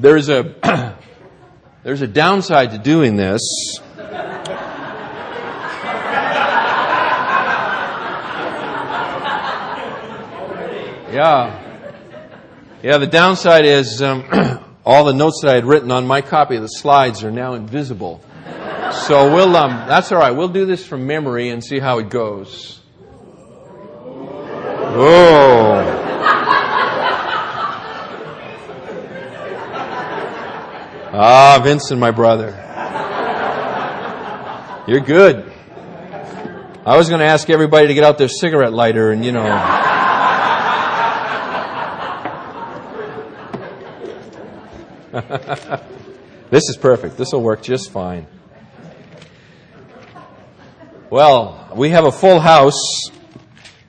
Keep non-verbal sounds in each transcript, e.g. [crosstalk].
There's a [clears throat] there's a downside to doing this. Yeah. Yeah, the downside is um, [clears throat] all the notes that I had written on my copy of the slides are now invisible. So we'll, um, that's all right. We'll do this from memory and see how it goes. Oh. Ah, Vincent, my brother. You're good. I was going to ask everybody to get out their cigarette lighter and, you know. [laughs] this is perfect. This will work just fine. Well, we have a full house,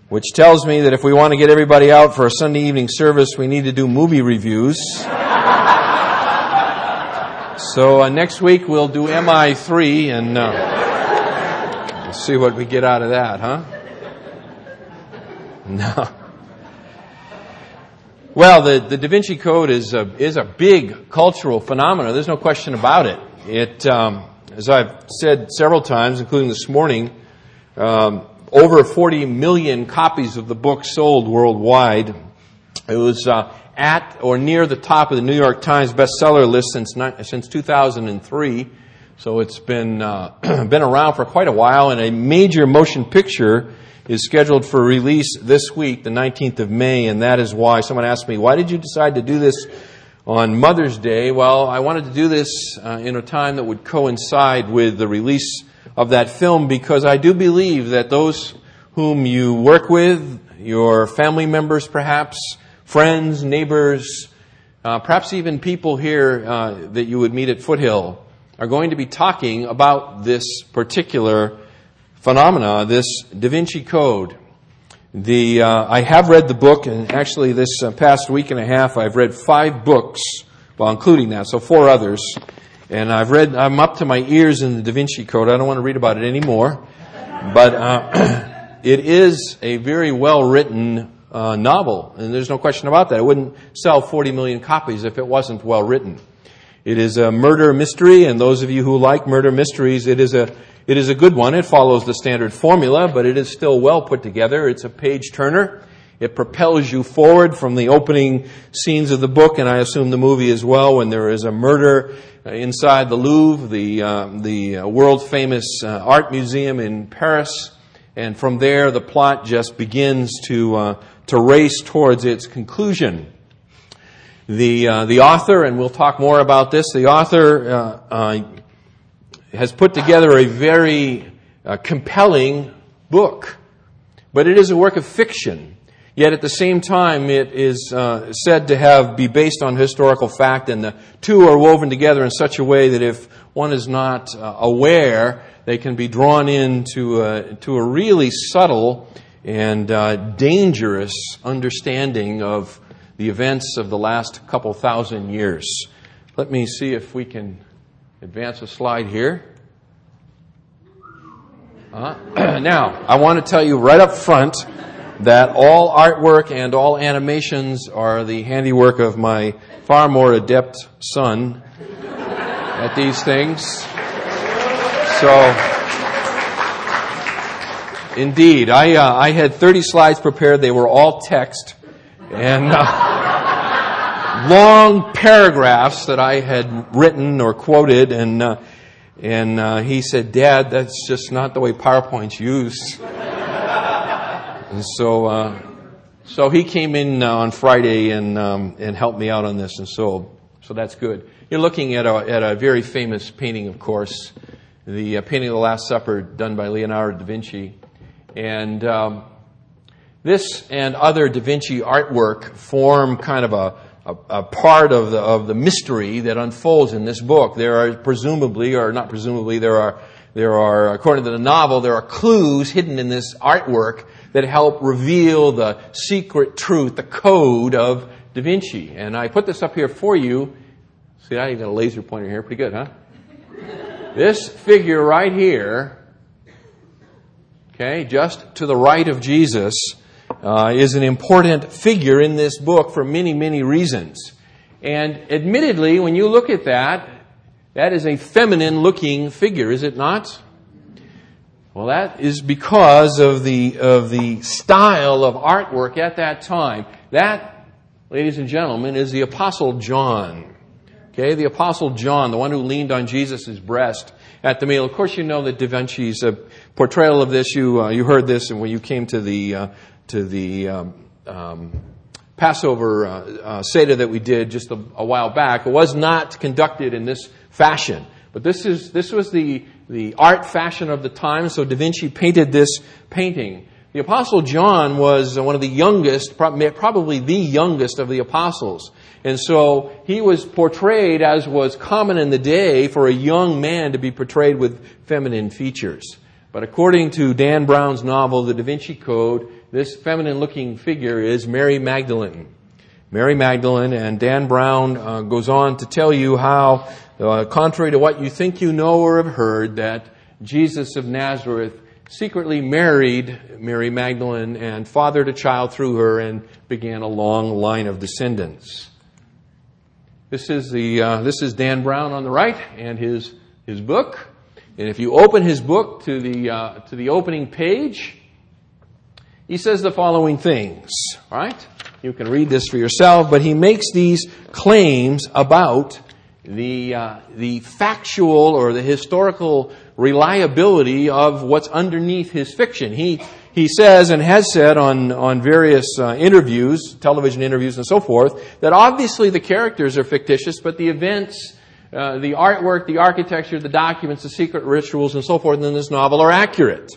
which tells me that if we want to get everybody out for a Sunday evening service, we need to do movie reviews. So uh, next week we'll do MI3 and uh, see what we get out of that, huh? [laughs] No. Well, the, the Da Vinci Code is a, is a big cultural phenomenon. There's no question about it. It, um, as I've said several times, including this morning, um, over 40 million copies of the book sold worldwide. It was uh, at or near the top of the New York Times bestseller list since since 2003. So it's been uh, [clears throat] been around for quite a while, and a major motion picture is scheduled for release this week, the 19th of May, and that is why someone asked me, why did you decide to do this on Mother's Day? Well, I wanted to do this uh, in a time that would coincide with the release of that film because I do believe that those whom you work with, your family members perhaps, friends, neighbors, uh, perhaps even people here uh, that you would meet at Foothill, are going to be talking about this particular phenomena, this Da Vinci Code. The, uh, I have read the book, and actually, this uh, past week and a half, I've read five books, well, including that, so four others. And I've read, I'm up to my ears in the Da Vinci Code. I don't want to read about it anymore. But uh, [clears throat] it is a very well written uh, novel, and there's no question about that. It wouldn't sell 40 million copies if it wasn't well written. It is a murder mystery, and those of you who like murder mysteries, it is a it is a good one. It follows the standard formula, but it is still well put together. It's a page turner. It propels you forward from the opening scenes of the book, and I assume the movie as well, when there is a murder inside the Louvre, the, uh, the uh, world famous uh, art museum in Paris. And from there, the plot just begins to, uh, to race towards its conclusion. The, uh, the author, and we'll talk more about this, the author uh, has put together a very uh, compelling book. But it is a work of fiction. Yet at the same time, it is uh, said to have be based on historical fact, and the two are woven together in such a way that if one is not uh, aware, they can be drawn into a, to a really subtle and uh, dangerous understanding of the events of the last couple thousand years. Let me see if we can advance a slide here. Uh, [clears throat] now, I want to tell you right up front that all artwork and all animations are the handiwork of my far more adept son at these things. So, indeed, I, uh, I had 30 slides prepared. They were all text. And. Uh, [laughs] long paragraphs that I had written or quoted, and uh, and uh, he said, "Dad, that's just not the way PowerPoint's used." and so, uh, so he came in uh, on Friday and um, and helped me out on this, and so so that's good. You're looking at a at a very famous painting, of course, the painting of the Last Supper done by Leonardo da Vinci, and. Um, this and other Da Vinci artwork form kind of a a, a, part of the, of the mystery that unfolds in this book. There are presumably, or not presumably, there are, there are, according to the novel, there are clues hidden in this artwork that help reveal the secret truth, the code of Da Vinci. And I put this up here for you. See, I even got a laser pointer here. Pretty good, huh? This figure right here, okay, just to the right of Jesus, uh, is an important figure in this book for many, many reasons. And admittedly, when you look at that, that is a feminine looking figure, is it not? Well, that is because of the, of the style of artwork at that time. That, ladies and gentlemen, is the Apostle John. Okay, the Apostle John, the one who leaned on Jesus' breast at the meal. Of course, you know that Da Vinci's uh, portrayal of this. You uh, you heard this, and when you came to the uh, to the um, um, Passover uh, uh, Seder that we did just a, a, while back, it was not conducted in this fashion. But this is this was the the art fashion of the time. So Da Vinci painted this painting. The Apostle John was one of the youngest, probably the youngest of the apostles. And so he was portrayed as was common in the day for a young man to be portrayed with feminine features. But according to Dan Brown's novel, The Da Vinci Code, this feminine looking figure is Mary Magdalene. Mary Magdalene, and Dan Brown uh, goes on to tell you how, uh, contrary to what you think you know or have heard, that Jesus of Nazareth secretly married Mary Magdalene and fathered a child through her and began a long line of descendants. This is the uh, this is Dan Brown on the right and his his book. And if you open his book to the uh, to the opening page, he says the following things, right? You can read this for yourself, but he makes these claims about the, uh, the factual or the historical reliability of what's underneath his fiction. He, he says and has said on, on various uh, interviews, television interviews and so forth, that obviously the characters are fictitious, but the events, uh, the artwork, the architecture, the documents, the secret rituals and so forth in this novel are accurate.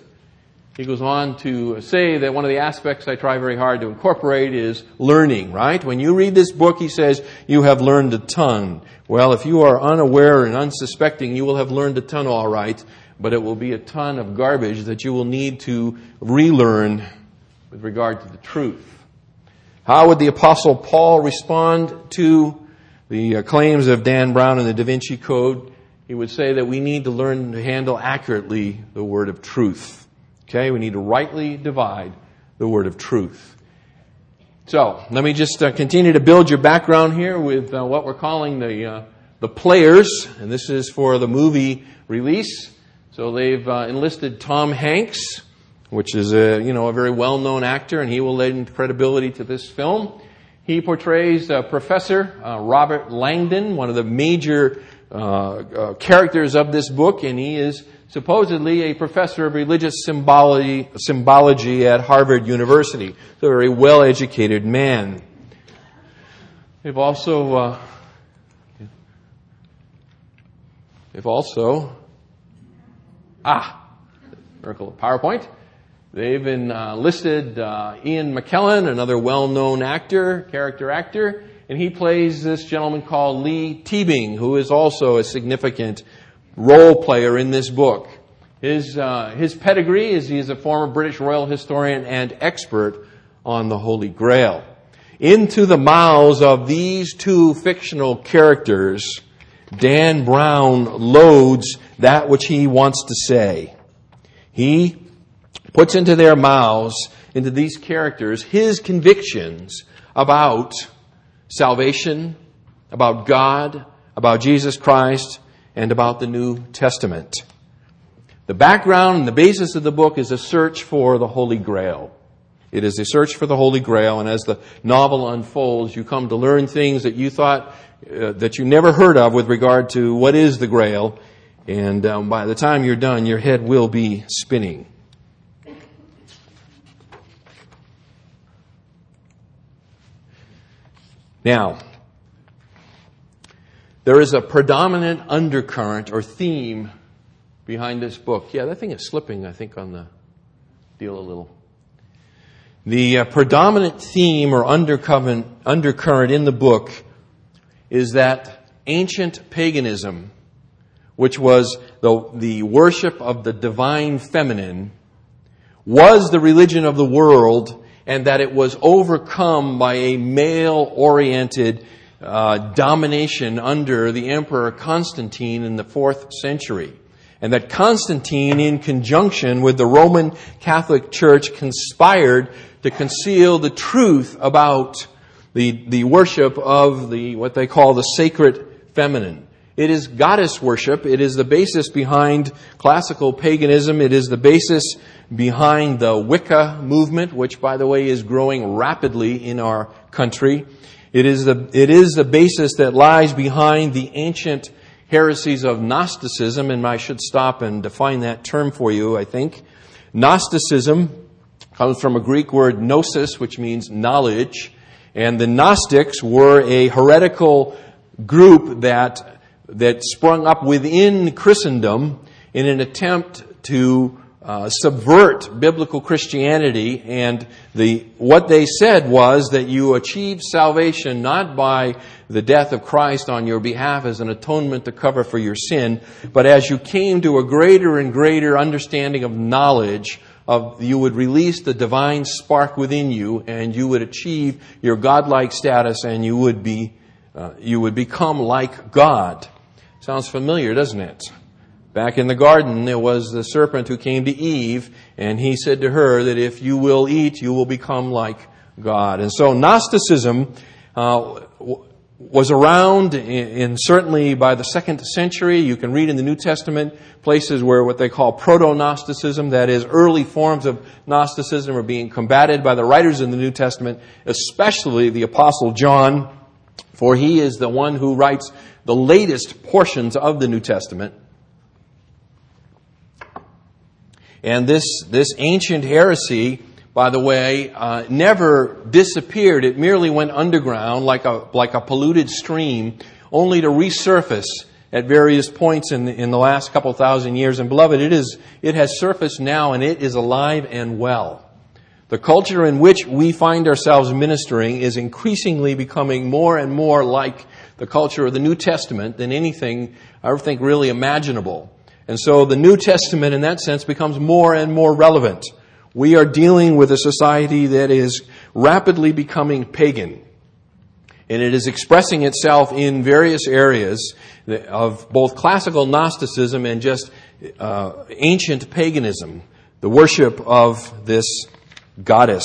He goes on to say that one of the aspects I try very hard to incorporate is learning, right? When you read this book, he says, you have learned a ton. Well, if you are unaware and unsuspecting, you will have learned a ton all right, but it will be a ton of garbage that you will need to relearn with regard to the truth. How would the apostle Paul respond to the uh, claims of Dan Brown in the Da Vinci Code? He would say that we need to learn to handle accurately the word of truth. Okay, we need to rightly divide the word of truth. So, let me just uh, continue to build your background here with uh, what we're calling the, uh, the players, and this is for the movie release. So they've uh, enlisted Tom Hanks, which is a, you know, a very well-known actor, and he will lend credibility to this film. He portrays uh, Professor uh, Robert Langdon, one of the major characters of this book, and he is supposedly a professor of religious symbology, symbology at Harvard University. So a very well educated man. They've also, uh, they've also, ah, miracle of PowerPoint. They've enlisted uh, uh, Ian McKellen, another well-known actor, character actor, and he plays this gentleman called Leigh Teabing, who is also a significant role player in this book. His, uh, his pedigree is he is a former British royal historian and expert on the Holy Grail. Into the mouths of these two fictional characters, Dan Brown loads that which he wants to say. He puts into their mouths, into these characters, his convictions about salvation, about God, about Jesus Christ, and about the New Testament. The background and the basis of the book is a search for the Holy Grail. It is a search for the Holy Grail, and as the novel unfolds, you come to learn things that you thought uh, that you never heard of with regard to what is the Grail, and um, by the time you're done, your head will be spinning. Now, there is a predominant undercurrent or theme behind this book. Yeah, that thing is slipping, I think, on the deal a little. The uh, predominant theme or undercurrent, in the book is that ancient paganism, which was the, the worship of the divine feminine, was the religion of the world and that it was overcome by a male oriented uh, domination under the Emperor Constantine in the fourth century. And that Constantine, in conjunction with the Roman Catholic Church, conspired to conceal the truth about the, the worship of the, what they call the sacred feminine. It is goddess worship. It is the basis behind classical paganism. It is the basis behind the Wicca movement, which by the way is growing rapidly in our country. It is the, it is the basis that lies behind the ancient heresies of Gnosticism, and I should stop and define that term for you, I think. Gnosticism comes from a Greek word gnosis, which means knowledge, and the Gnostics were a heretical group that, that sprung up within Christendom in an attempt to uh, subvert biblical Christianity, and the what they said was that you achieve salvation not by the death of Christ on your behalf as an atonement to cover for your sin, but as you came to a greater and greater understanding of knowledge of you would release the divine spark within you, and you would achieve your godlike status, and you would be uh, you would become like God. Sounds familiar, doesn't it? Back in the garden, there was the serpent who came to Eve, and he said to her that if you will eat, you will become like God. And so Gnosticism uh, was around in, certainly by the second century. You can read in the New Testament places where what they call proto-Gnosticism, that is, early forms of Gnosticism, are being combated by the writers in the New Testament, especially the Apostle John, for he is the one who writes the latest portions of the New Testament. And this, this ancient heresy, by the way, uh, never disappeared. It merely went underground like a, like a polluted stream, only to resurface at various points in the, in the last couple thousand years. And beloved, it is, it has surfaced now and it is alive and well. The culture in which we find ourselves ministering is increasingly becoming more and more like the culture of the New Testament than anything I think really imaginable. And so the New Testament in that sense becomes more and more relevant. We are dealing with a society that is rapidly becoming pagan. And it is expressing itself in various areas of both classical Gnosticism and just uh, ancient paganism, the worship of this goddess,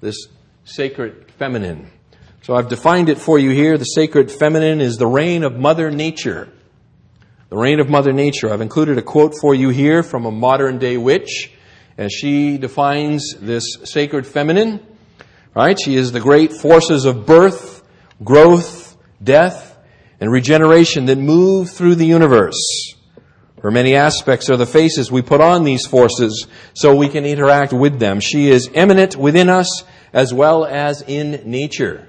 this sacred feminine. So I've defined it for you here. The sacred feminine is the reign of Mother Nature. The reign of Mother Nature. I've included a quote for you here from a modern day witch as she defines this sacred feminine. Right? She is the great forces of birth, growth, death, and regeneration that move through the universe. Her many aspects are the faces we put on these forces so we can interact with them. She is eminent within us as well as in nature.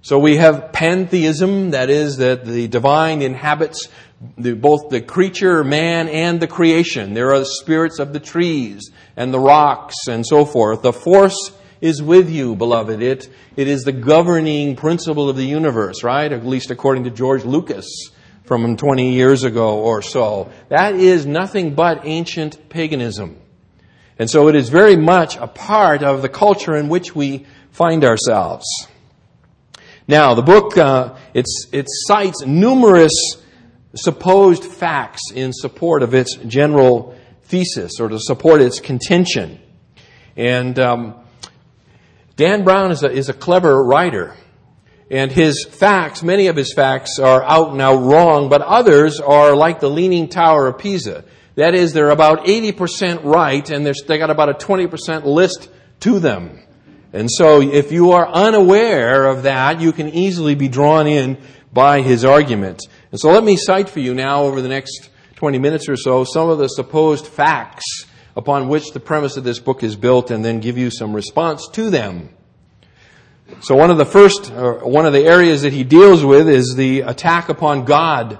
So we have pantheism, that is, that the divine inhabits the, both the creature, man, and the creation. There are the spirits of the trees and the rocks and so forth. The force is with you, beloved. It, it is the governing principle of the universe, right? At least according to George Lucas from 20 years ago or so. That is nothing but ancient paganism. And so it is very much a part of the culture in which we find ourselves. Now, the book, uh, it cites numerous supposed facts in support of its general thesis or to support its contention. And um, Dan Brown is a, is a clever writer. And his facts, many of his facts are out and out wrong, but others are like the Leaning Tower of Pisa. That is, they're about 80% right, and they got about a 20% list to them. And so, if you are unaware of that, you can easily be drawn in by his argument. And so let me cite for you now over the next 20 minutes or so some of the supposed facts upon which the premise of this book is built and then give you some response to them. So one of the first, uh, one of the areas that he deals with is the attack upon God.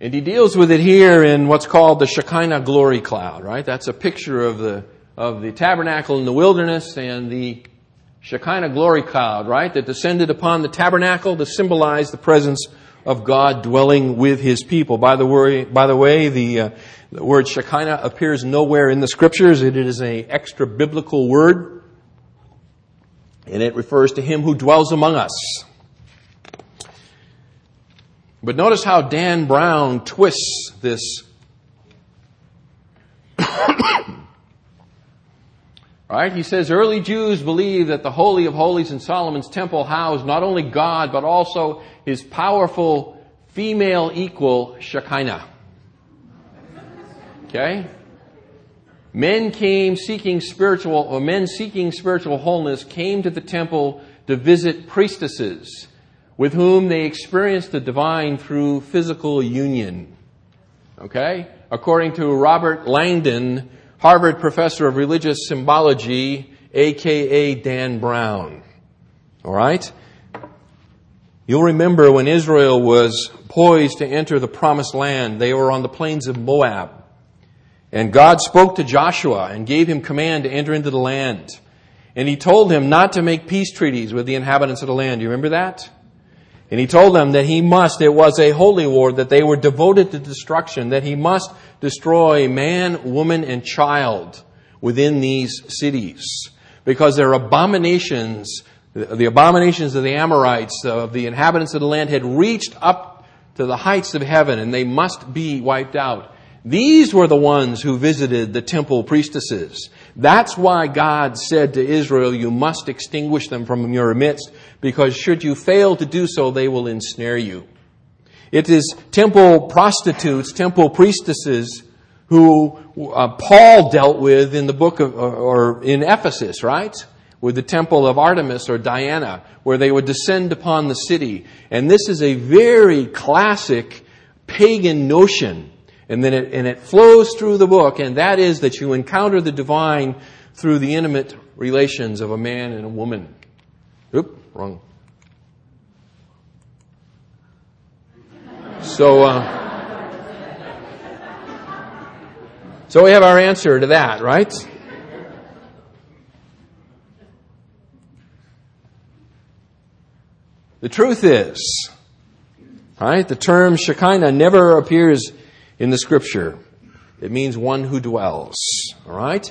And he deals with it here in what's called the Shekinah glory cloud, right? That's a picture of the, of the tabernacle in the wilderness and the Shekinah glory cloud, right, that descended upon the tabernacle to symbolize the presence of God dwelling with His people. By the way, by the way, the, uh, the word Shekinah appears nowhere in the scriptures. It is an extra biblical word, and it refers to Him who dwells among us. But notice how Dan Brown twists this [coughs] Right? He says early Jews believed that the Holy of Holies in Solomon's temple housed not only God, but also his powerful female equal, Shekinah. Okay? Men came seeking spiritual, or men seeking spiritual wholeness came to the temple to visit priestesses with whom they experienced the divine through physical union. Okay? According to Robert Langdon, Harvard professor of religious symbology, aka Dan Brown. Alright? You'll remember when Israel was poised to enter the promised land, they were on the plains of Moab. And God spoke to Joshua and gave him command to enter into the land. And he told him not to make peace treaties with the inhabitants of the land. Do you remember that? And he told them that he must, it was a holy war, that they were devoted to destruction, that he must destroy man, woman, and child within these cities. Because their abominations, the abominations of the Amorites, of the inhabitants of the land, had reached up to the heights of heaven, and they must be wiped out. These were the ones who visited the temple priestesses. That's why God said to Israel, you must extinguish them from your midst, because should you fail to do so, they will ensnare you. It is temple prostitutes, temple priestesses, who uh, Paul dealt with in the book of, or in Ephesus, right? With the temple of Artemis or Diana, where they would descend upon the city. And this is a very classic pagan notion and then it, and it flows through the book, and that is that you encounter the divine through the intimate relations of a man and a woman. Oop, wrong. So, uh, so we have our answer to that, right? The truth is, right, the term Shekinah never appears in the scripture. It means one who dwells. All right?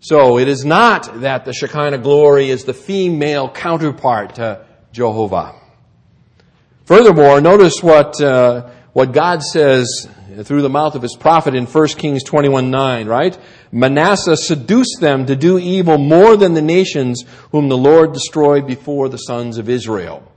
So it is not that the Shekinah glory is the female counterpart to Jehovah. Furthermore, notice what uh, what God says through the mouth of his prophet in 1 Kings 21 9, right? Manasseh seduced them to do evil more than the nations whom the Lord destroyed before the sons of Israel.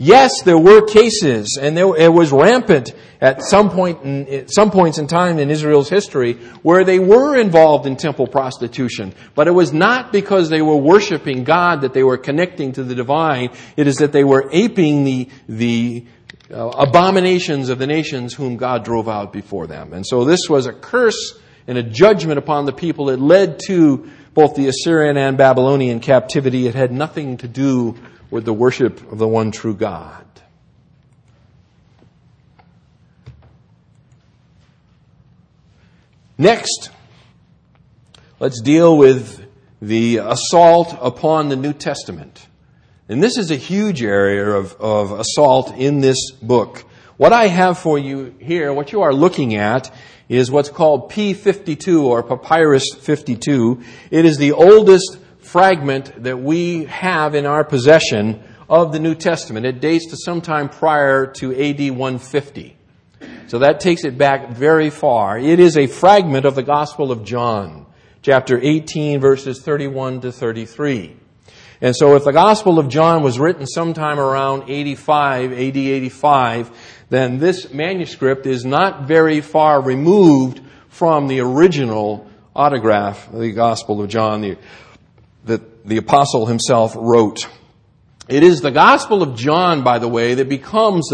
Yes, there were cases, and there, it was rampant at some point, in, at some points in time in Israel's history, where they were involved in temple prostitution. But it was not because they were worshiping God that they were connecting to the divine. It is that they were aping the the uh, abominations of the nations whom God drove out before them. And so this was a curse and a judgment upon the people. It led to both the Assyrian and Babylonian captivity. It had nothing to do with the worship of the one true God. Next, let's deal with the assault upon the New Testament. And this is a huge area of, of assault in this book. What I have for you here, what you are looking at, is what's called P52 or Papyrus 52. It is the oldest fragment that we have in our possession of the New Testament. It dates to sometime prior to AD 150. So that takes it back very far. It is a fragment of the Gospel of John, chapter 18, verses 31 to 33. And so if the Gospel of John was written sometime around 85, AD 85, then this manuscript is not very far removed from the original autograph of the Gospel of John. The the apostle himself wrote. It is the Gospel of John, by the way, that becomes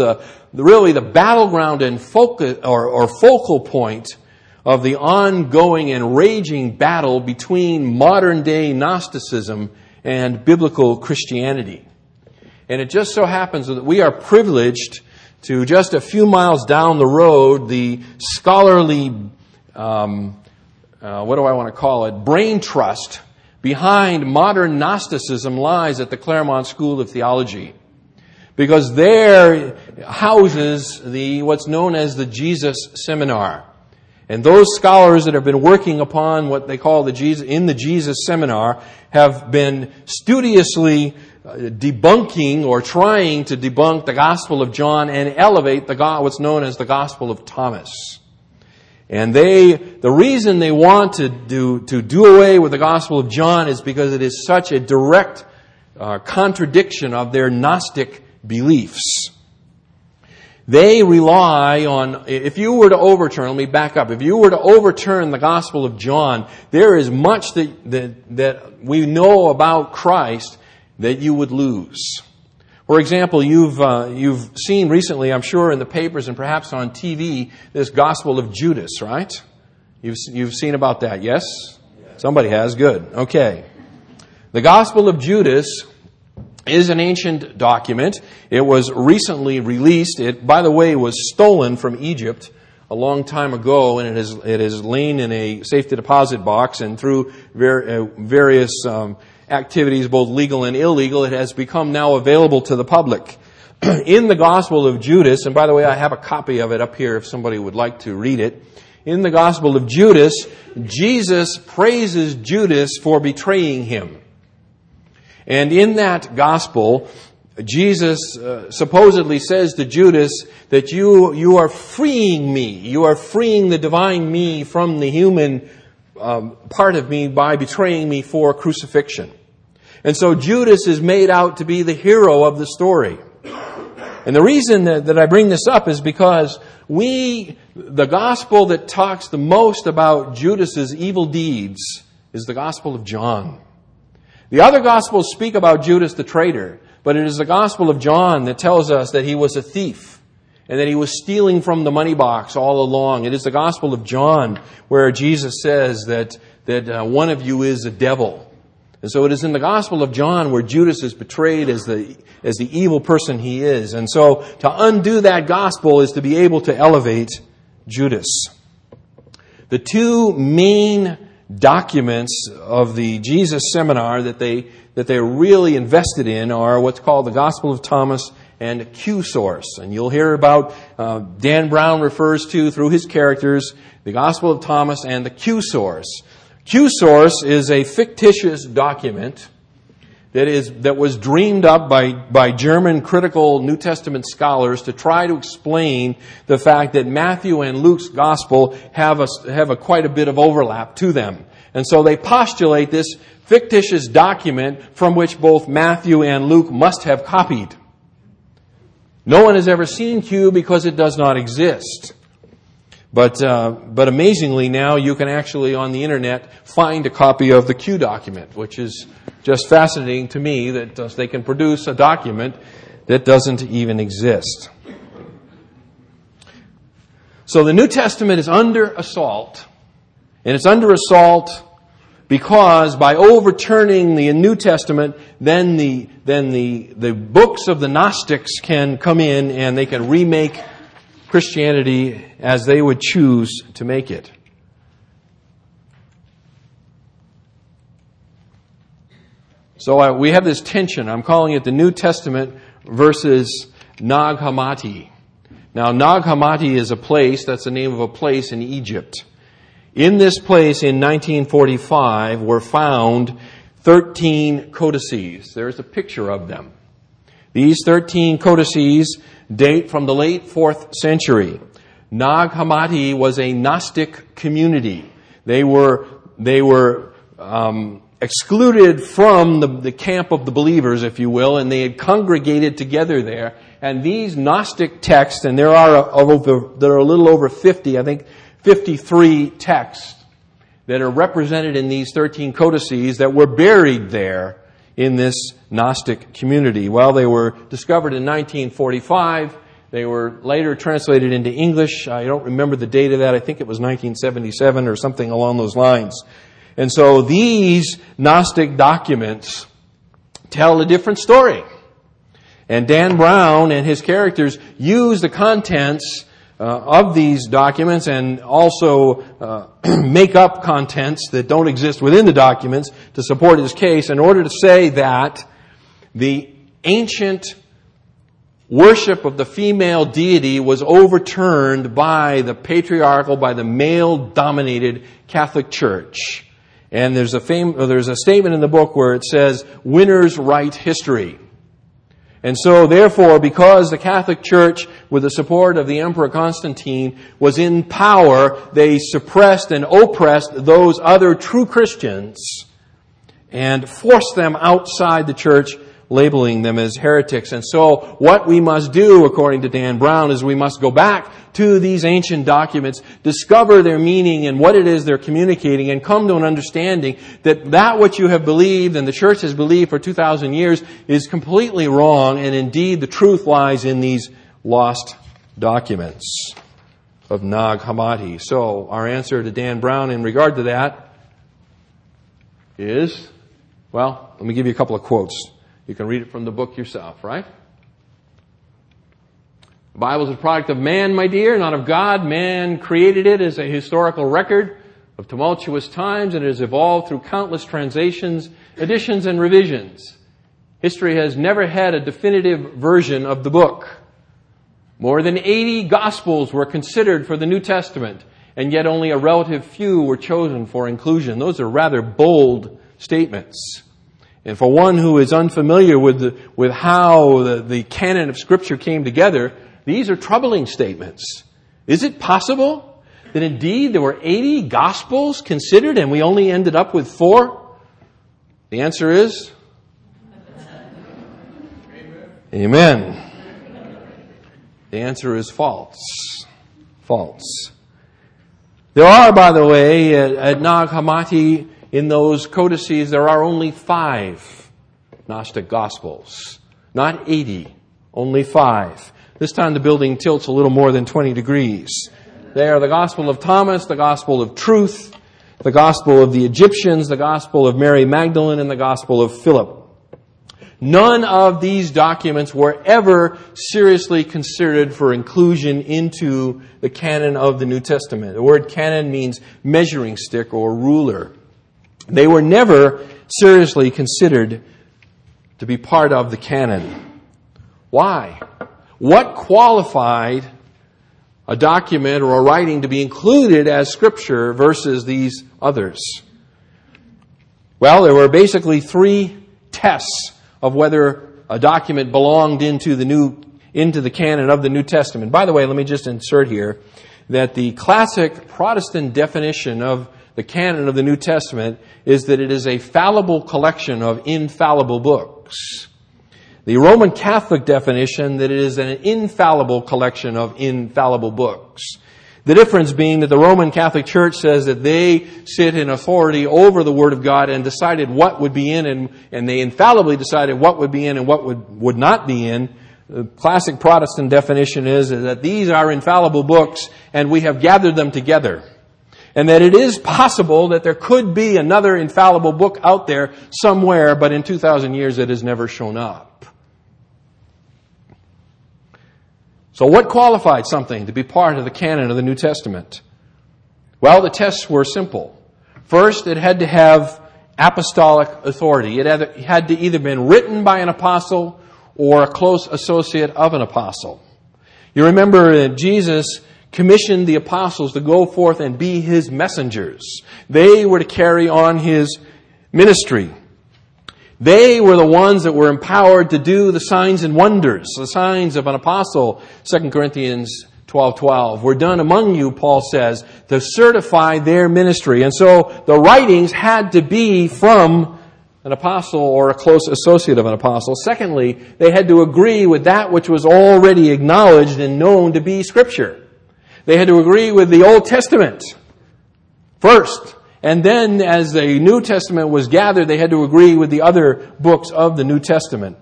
really the battleground and focal, or, or focal point of the ongoing and raging battle between modern day Gnosticism and biblical Christianity. And it just so happens that we are privileged to just a few miles down the road, the scholarly, um, uh, what do I want to call it, brain trust behind modern Gnosticism lies at the Claremont School of Theology. Because there houses the, what's known as the Jesus Seminar. And those scholars that have been working upon what they call the Jesus, in the Jesus Seminar have been studiously uh, debunking or trying to debunk the Gospel of John and elevate the, what's known as the Gospel of Thomas. And they, the reason they want to do, to do away with the Gospel of John is because it is such a direct uh, contradiction of their Gnostic beliefs. They rely on, if you were to overturn, let me back up, if you were to overturn the Gospel of John, there is much that, that, that we know about Christ that you would lose. For example, you've, uh, you've seen recently, I'm sure, in the papers and perhaps on TV, this Gospel of Judas, right? You've, you've seen about that, yes? Somebody has, good. Okay. The Gospel of Judas is an ancient document. It was recently released. It, by the way, was stolen from Egypt a long time ago, and it has, it has lain in a safety deposit box, and through ver- uh, various um, activities, both legal and illegal, it has become now available to the public. [clears throat] in the Gospel of Judas, and by the way, I have a copy of it up here if somebody would like to read it. In the Gospel of Judas, Jesus praises Judas for betraying him. And in that Gospel, Jesus uh, supposedly says to Judas that you, you are freeing me. You are freeing the divine me from the human um, part of me by betraying me for crucifixion. And so Judas is made out to be the hero of the story. And the reason that, that I bring this up is because we, the gospel that talks the most about Judas's evil deeds is the gospel of John. The other gospels speak about Judas the traitor, but it is the gospel of John that tells us that he was a thief and that he was stealing from the money box all along. It is the Gospel of John where Jesus says that, that uh, one of you is a devil. And so it is in the Gospel of John where Judas is betrayed as the, as the evil person he is. And so to undo that gospel is to be able to elevate Judas. The two main documents of the Jesus seminar that they, that they're really invested in are what's called the Gospel of Thomas and Q source. And you'll hear about, uh, Dan Brown refers to through his characters, the Gospel of Thomas and the Q source. Q source is a fictitious document that is, that was dreamed up by, by German critical New Testament scholars to try to explain the fact that Matthew and Luke's gospel have a, have a quite a bit of overlap to them. And so they postulate this fictitious document from which both Matthew and Luke must have copied. No one has ever seen Q because it does not exist. But, uh, but amazingly now you can actually on the internet find a copy of the Q document, which is just fascinating to me that uh, they can produce a document that doesn't even exist. So the New Testament is under assault, and it's under assault because by overturning the New Testament, then the, then the, the books of the Gnostics can come in and they can remake Christianity as they would choose to make it. So uh, we have this tension. I'm calling it the New Testament versus Nag Hammadi. Now, Nag Hammadi is a place, that's the name of a place in Egypt. In this place in 1945 were found 13 codices. There's a picture of them. These 13 codices date from the late 4th century. Nag Hammadi was a Gnostic community. They were, they were um, excluded from the, the camp of the believers, if you will, and they had congregated together there. And these Gnostic texts, and there are, over, there are a little over 50, I think 53 texts that are represented in these 13 codices that were buried there in this Gnostic community. Well, they were discovered in 1945. They were later translated into English. I don't remember the date of that. I think it was 1977 or something along those lines. And so these Gnostic documents tell a different story. And Dan Brown and his characters use the contents of these documents and also uh, [clears throat] make up contents that don't exist within the documents to support his case in order to say that the ancient worship of the female deity was overturned by the patriarchal, by the male dominated Catholic Church. And there's a, fame, there's a statement in the book where it says, winners write history. And so, therefore, because the Catholic Church, with the support of the Emperor Constantine, was in power, they suppressed and oppressed those other true Christians and forced them outside the church labeling them as heretics. And so what we must do, according to Dan Brown, is we must go back to these ancient documents, discover their meaning and what it is they're communicating, and come to an understanding that that which you have believed and the church has believed for 2,000 years is completely wrong, and indeed the truth lies in these lost documents of Nag Hammadi. So our answer to Dan Brown in regard to that is, well, let me give you a couple of quotes. You can read it from the book yourself, right? The Bible is a product of man, my dear, not of God. Man created it as a historical record of tumultuous times and it has evolved through countless translations, additions, and revisions. History has never had a definitive version of the book. More than 80 Gospels were considered for the New Testament, and yet only a relative few were chosen for inclusion. Those are rather bold statements. And for one who is unfamiliar with, the, with how the, the canon of Scripture came together, these are troubling statements. Is it possible that indeed there were 80 Gospels considered and we only ended up with four? The answer is Amen. The answer is false. False. There are, by the way, at, at Nag Hammadi, in those codices, there are only five Gnostic Gospels. Not 80, only five. This time the building tilts a little more than 20 degrees. They are the Gospel of Thomas, the Gospel of Truth, the Gospel of the Egyptians, the Gospel of Mary Magdalene, and the Gospel of Philip. None of these documents were ever seriously considered for inclusion into the canon of the New Testament. The word canon means measuring stick or ruler. They were never seriously considered to be part of the canon. Why? What qualified a document or a writing to be included as scripture versus these others? Well, there were basically three tests of whether a document belonged into the new into the canon of the New Testament. By the way, let me just insert here that the classic Protestant definition of the canon of the New Testament is that it is a fallible collection of infallible books. The Roman Catholic definition that it is an infallible collection of infallible books. The difference being that the Roman Catholic Church says that they sit in authority over the Word of God and decided what would be in and, and they infallibly decided what would be in and what would, would not be in. The classic Protestant definition is that these are infallible books and we have gathered them together and that it is possible that there could be another infallible book out there somewhere, but in 2,000 years it has never shown up. So what qualified something to be part of the canon of the New Testament? Well, the tests were simple. First, it had to have apostolic authority. It had to either been written by an apostle or a close associate of an apostle. You remember that Jesus commissioned the apostles to go forth and be his messengers. They were to carry on his ministry. They were the ones that were empowered to do the signs and wonders, the signs of an apostle, 2 Corinthians 12, 12, were done among you, Paul says, to certify their ministry. And so the writings had to be from an apostle or a close associate of an apostle. Secondly, they had to agree with that which was already acknowledged and known to be scripture. They had to agree with the Old Testament first. And then as the New Testament was gathered, they had to agree with the other books of the New Testament.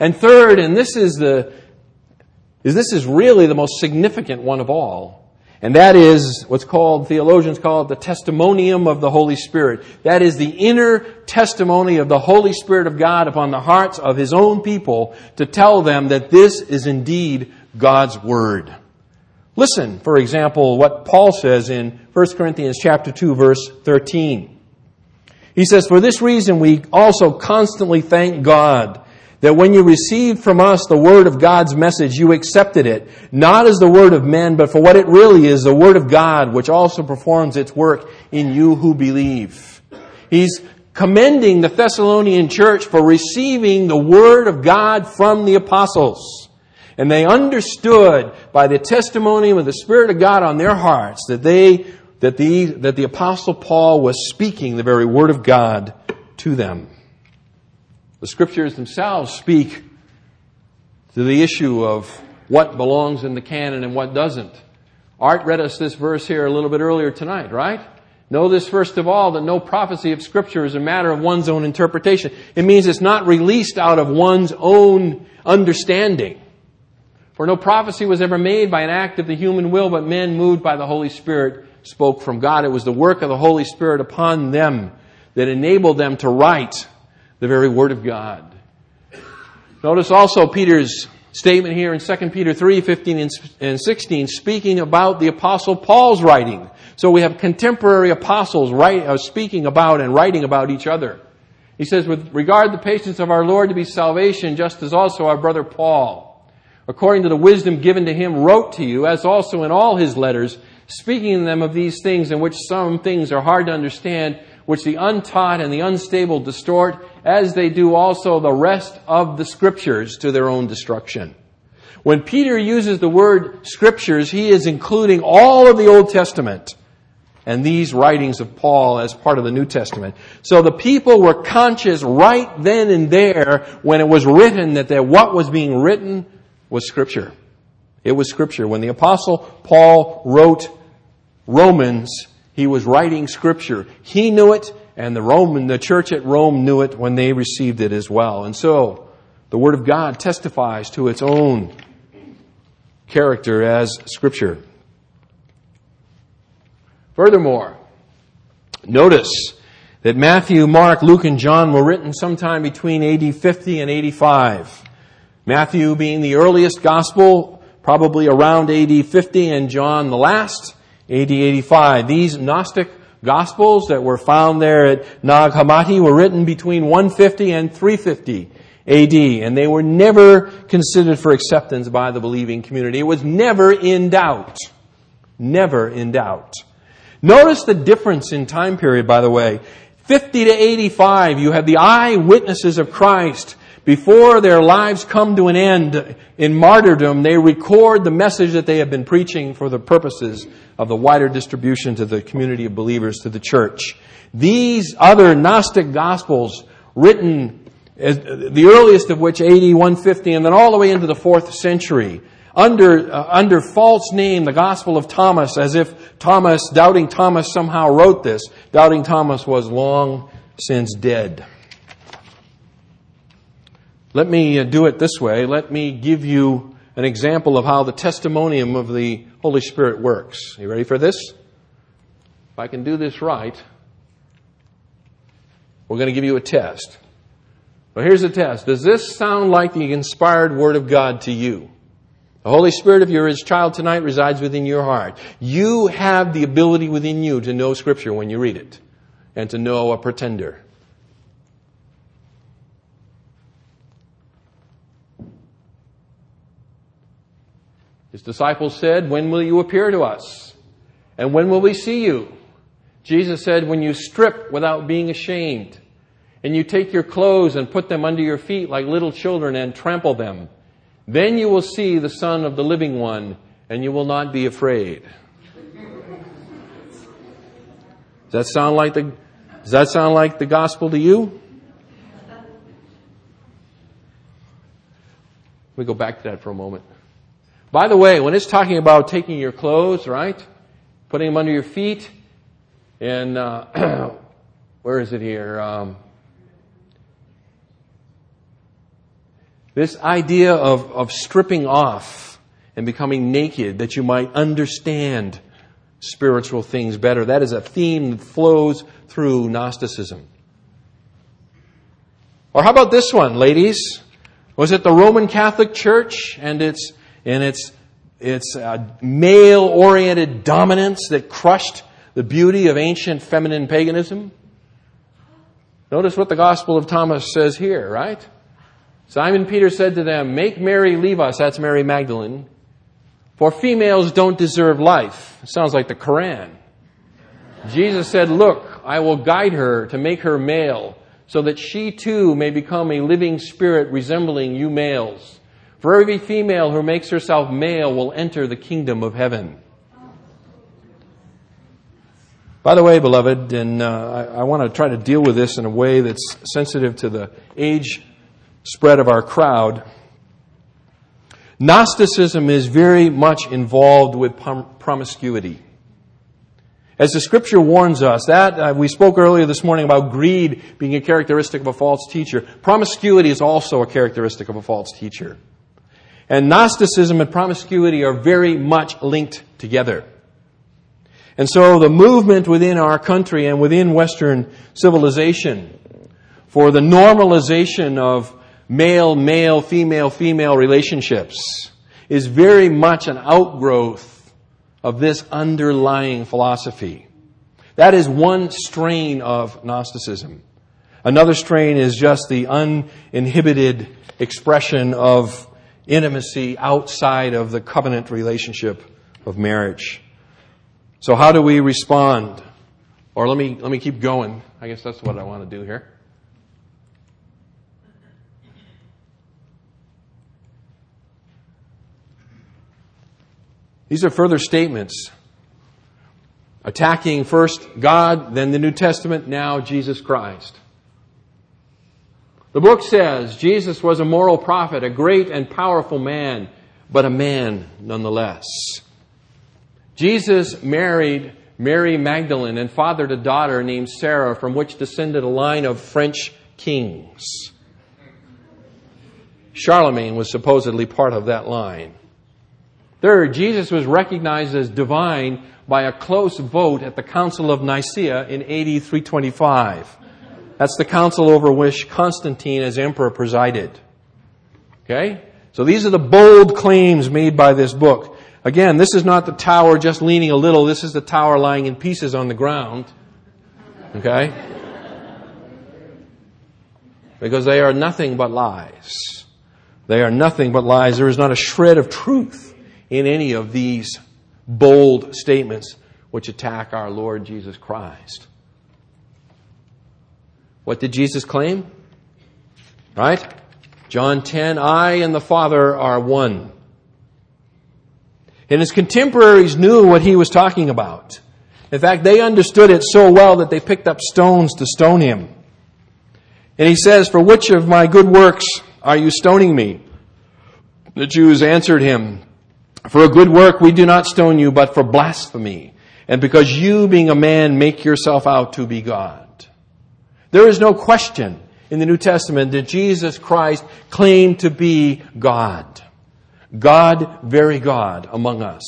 And third, and this is the, is this is really the most significant one of all, and that is what's called, theologians call it the testimonium of the Holy Spirit. That is the inner testimony of the Holy Spirit of God upon the hearts of His own people to tell them that this is indeed God's Word. Listen, for example, what Paul says in 1 Corinthians chapter 2 verse 13. He says, For this reason we also constantly thank God that when you received from us the word of God's message, you accepted it, not as the word of men, but for what it really is, the word of God, which also performs its work in you who believe. He's commending the Thessalonian church for receiving the word of God from the apostles. And they understood by the testimony of the Spirit of God on their hearts that they, that the, that the apostle Paul was speaking the very word of God to them. The scriptures themselves speak to the issue of what belongs in the canon and what doesn't. Art read us this verse here a little bit earlier tonight, right? Know this first of all that no prophecy of scripture is a matter of one's own interpretation. It means it's not released out of one's own understanding. For no prophecy was ever made by an act of the human will, but men moved by the Holy Spirit spoke from God. It was the work of the Holy Spirit upon them that enabled them to write the very Word of God. Notice also Peter's statement here in 2 Peter 3, 15 and 16, speaking about the apostle Paul's writing. So we have contemporary apostles write, uh, speaking about and writing about each other. He says, with regard the patience of our Lord to be salvation, just as also our brother Paul, according to the wisdom given to him, wrote to you, as also in all his letters, speaking to them of these things in which some things are hard to understand, which the untaught and the unstable distort, as they do also the rest of the scriptures to their own destruction. When Peter uses the word scriptures, he is including all of the Old Testament and these writings of Paul as part of the New Testament. So the people were conscious right then and there when it was written that what was being written was Scripture. It was Scripture. When the Apostle Paul wrote Romans, he was writing Scripture. He knew it, and the Roman, the church at Rome knew it when they received it as well. And so, the Word of God testifies to its own character as Scripture. Furthermore, notice that Matthew, Mark, Luke, and John were written sometime between AD 50 and 85. Matthew being the earliest gospel, probably around AD 50, and John the last, AD 85. These Gnostic gospels that were found there at Nag Hammadi were written between 150 and 350 AD, and they were never considered for acceptance by the believing community. It was never in doubt. Never in doubt. Notice the difference in time period, by the way. 50 to 85, you have the eyewitnesses of Christ. Before their lives come to an end in martyrdom, they record the message that they have been preaching for the purposes of the wider distribution to the community of believers, to the church. These other Gnostic Gospels, written, the earliest of which AD 150, and then all the way into the fourth century, under, uh, under false name, the Gospel of Thomas, as if Thomas, doubting Thomas somehow wrote this. Doubting Thomas was long since dead. Let me uh, do it this way. Let me give you an example of how the testimonium of the Holy Spirit works. You ready for this? If I can do this right, we're going to give you a test. Well, here's the test. Does this sound like the inspired Word of God to you? The Holy Spirit, of you're His child tonight, resides within your heart. You have the ability within you to know Scripture when you read it and to know a pretender. His disciples said, When will you appear to us? And when will we see you? Jesus said, When you strip without being ashamed, and you take your clothes and put them under your feet like little children and trample them. Then you will see the Son of the living one, and you will not be afraid. Does that sound like the, does that sound like the gospel to you? Let me go back to that for a moment. By the way, when it's talking about taking your clothes, right? Putting them under your feet, and uh, [clears throat] where is it here? Um, This idea of, of stripping off and becoming naked that you might understand spiritual things better. That is a theme that flows through Gnosticism. Or how about this one, ladies? Was it the Roman Catholic Church and its, and its, its uh, male-oriented dominance that crushed the beauty of ancient feminine paganism? Notice what the Gospel of Thomas says here, right? Simon Peter said to them, Make Mary leave us. That's Mary Magdalene. For females don't deserve life. It sounds like the Koran. Jesus said, Look, I will guide her to make her male, so that she too may become a living spirit resembling you males. For every female who makes herself male will enter the kingdom of heaven. By the way, beloved, and uh, I, I want to try to deal with this in a way that's sensitive to the age spread of our crowd. Gnosticism is very much involved with prom- promiscuity. As the scripture warns us, that uh, we spoke earlier this morning about greed being a characteristic of a false teacher. Promiscuity is also a characteristic of a false teacher. And Gnosticism and promiscuity are very much linked together. And so the movement within our country and within Western civilization for the normalization of male, male, female, female relationships is very much an outgrowth of this underlying philosophy. That is one strain of Gnosticism. Another strain is just the uninhibited expression of intimacy outside of the covenant relationship of marriage. So how do we respond? Or let me, let me keep going. I guess that's what I want to do here. These are further statements attacking first God, then the New Testament, now Jesus Christ. The book says Jesus was a moral prophet, a great and powerful man, but a man nonetheless. Jesus married Mary Magdalene and fathered a daughter named Sarah, from which descended a line of French kings. Charlemagne was supposedly part of that line. Third, Jesus was recognized as divine by a close vote at the Council of Nicaea in AD 325. That's the council over which Constantine as emperor presided. Okay? So these are the bold claims made by this book. Again, this is not the tower just leaning a little. This is the tower lying in pieces on the ground. Okay? Because they are nothing but lies. They are nothing but lies. There is not a shred of truth in any of these bold statements which attack our Lord Jesus Christ. What did Jesus claim? Right? John 10, I and the Father are one. And his contemporaries knew what he was talking about. In fact, they understood it so well that they picked up stones to stone him. And he says, For which of my good works are you stoning me? The Jews answered him, for a good work we do not stone you, but for blasphemy, and because you, being a man, make yourself out to be God. There is no question in the New Testament that Jesus Christ claimed to be God. God, very God among us.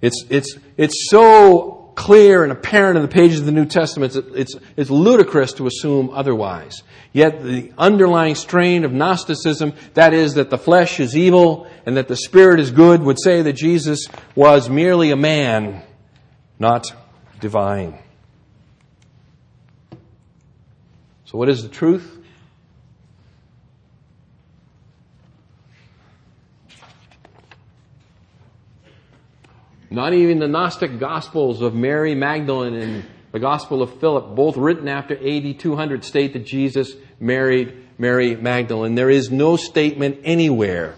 It's, it's, it's so clear and apparent in the pages of the New Testament, it's, it's, it's ludicrous to assume otherwise. Yet the underlying strain of Gnosticism, that is that the flesh is evil and that the spirit is good, would say that Jesus was merely a man, not divine. So what is the truth? Not even the Gnostic Gospels of Mary Magdalene and the Gospel of Philip, both written after AD 200, state that Jesus married Mary Magdalene. There is no statement anywhere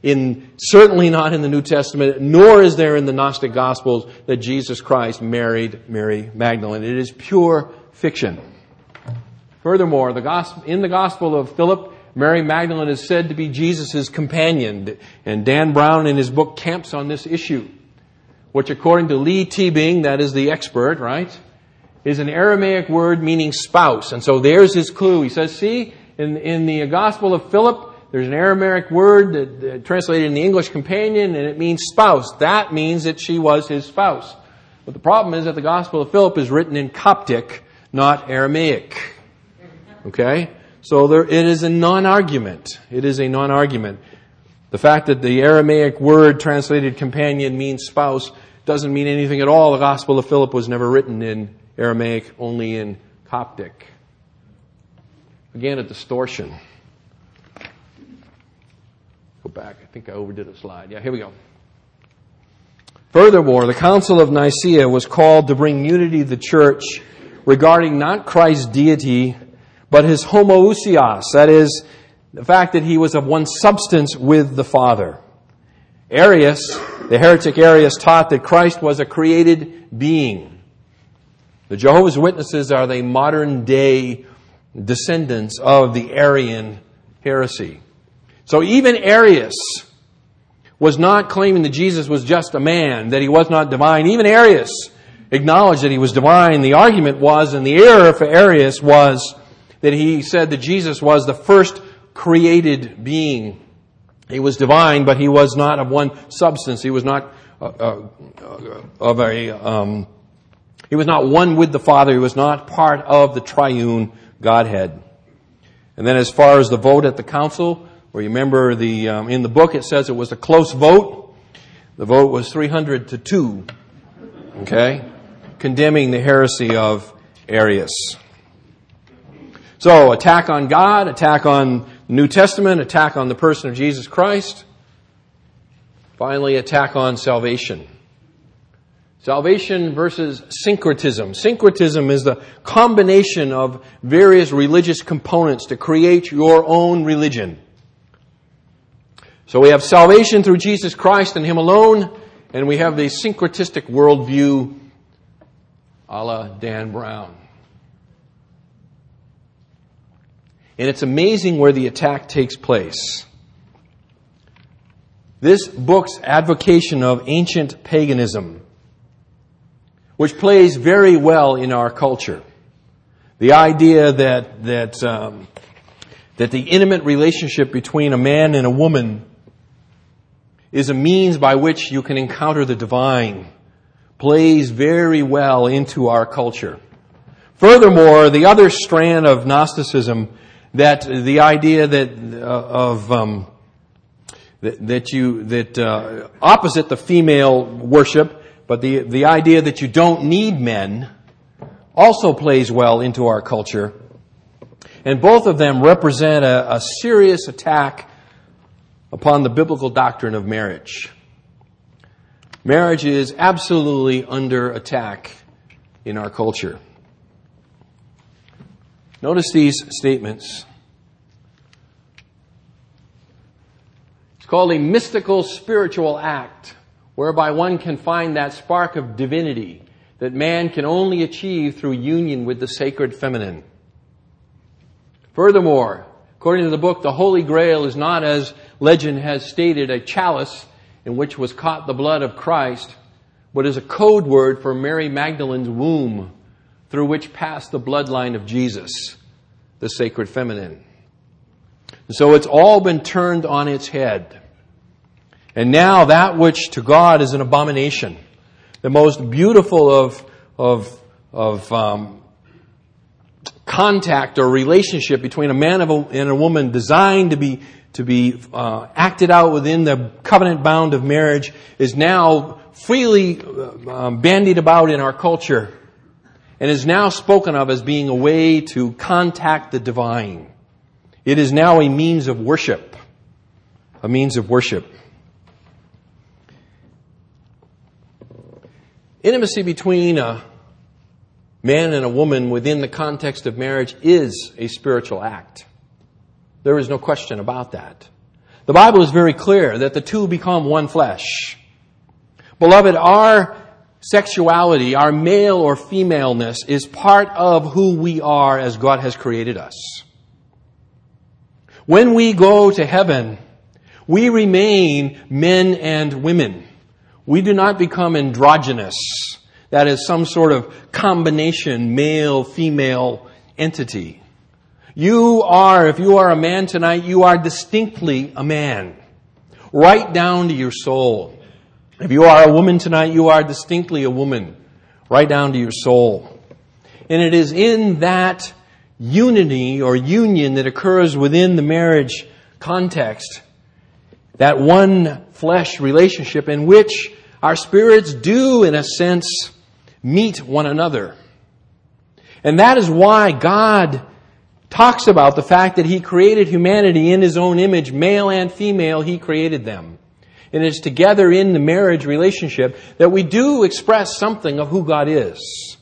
in, certainly not in the New Testament, nor is there in the Gnostic Gospels that Jesus Christ married Mary Magdalene. It is pure fiction. Furthermore, the gospel, in the Gospel of Philip, Mary Magdalene is said to be Jesus' companion, and Dan Brown in his book camps on this issue, which according to Leigh Teabing, that is the expert, right, is an Aramaic word meaning spouse. And so there's his clue. He says, see, in, in the Gospel of Philip, there's an Aramaic word that, that translated in the English companion, and it means spouse. That means that she was his spouse. But the problem is that the Gospel of Philip is written in Coptic, not Aramaic. Okay? So there, it is a non-argument. It is a non-argument. The fact that the Aramaic word translated companion means spouse doesn't mean anything at all. The Gospel of Philip was never written in Aramaic, only in Coptic. Again, a distortion. Go back. I think I overdid a slide. Yeah, here we go. Furthermore, the Council of Nicaea was called to bring unity to the church regarding not Christ's deity, but his homoousios, that is, the fact that he was of one substance with the Father. Arius, the heretic Arius, taught that Christ was a created being. The Jehovah's Witnesses are the modern day descendants of the Arian heresy. So even Arius was not claiming that Jesus was just a man, that he was not divine. Even Arius acknowledged that he was divine. The argument was, and the error for Arius was, that he said that Jesus was the first created being. He was divine, but he was not of one substance. He was not uh, uh, of a, um, he was not one with the Father. He was not part of the triune Godhead. And then as far as the vote at the council, where you remember the, um, in the book it says it was a close vote. The vote was 300 to 2. Okay? Condemning the heresy of Arius. So, attack on God, attack on New Testament, attack on the person of Jesus Christ. Finally, attack on salvation. Salvation versus syncretism. Syncretism is the combination of various religious components to create your own religion. So we have salvation through Jesus Christ and Him alone, and we have the syncretistic worldview a la Dan Brown. And it's amazing where the attack takes place. This book's advocation of ancient paganism which plays very well in our culture. The idea that, that, um, that the intimate relationship between a man and a woman is a means by which you can encounter the divine plays very well into our culture. Furthermore, the other strand of Gnosticism, that the idea that uh, of um, that, that, you that uh, opposite the female worship, but the, the idea that you don't need men also plays well into our culture. And both of them represent a, a serious attack upon the biblical doctrine of marriage. Marriage is absolutely under attack in our culture. Notice these statements. It's called a mystical spiritual act whereby one can find that spark of divinity that man can only achieve through union with the sacred feminine. Furthermore, according to the book, the Holy Grail is not, as legend has stated, a chalice in which was caught the blood of Christ, but is a code word for Mary Magdalene's womb through which passed the bloodline of Jesus, the sacred feminine. so it's all been turned on its head. And now that which to God is an abomination, the most beautiful of, of, of um, contact or relationship between a man and a woman designed to be, to be uh, acted out within the covenant bound of marriage is now freely uh, um, bandied about in our culture and is now spoken of as being a way to contact the divine. It is now a means of worship. A means of worship. Intimacy between a man and a woman within the context of marriage is a spiritual act. There is no question about that. The Bible is very clear that the two become one flesh. Beloved, our sexuality, our male or femaleness is part of who we are as God has created us. When we go to heaven, we remain men and women. We do not become androgynous. That is some sort of combination, male, female entity. You are, if you are a man tonight, you are distinctly a man. Right down to your soul. If you are a woman tonight, you are distinctly a woman. Right down to your soul. And it is in that unity or union that occurs within the marriage context that one flesh relationship in which our spirits do, in a sense, meet one another. And that is why God talks about the fact that He created humanity in His own image, male and female, He created them. And it's together in the marriage relationship that we do express something of who God is.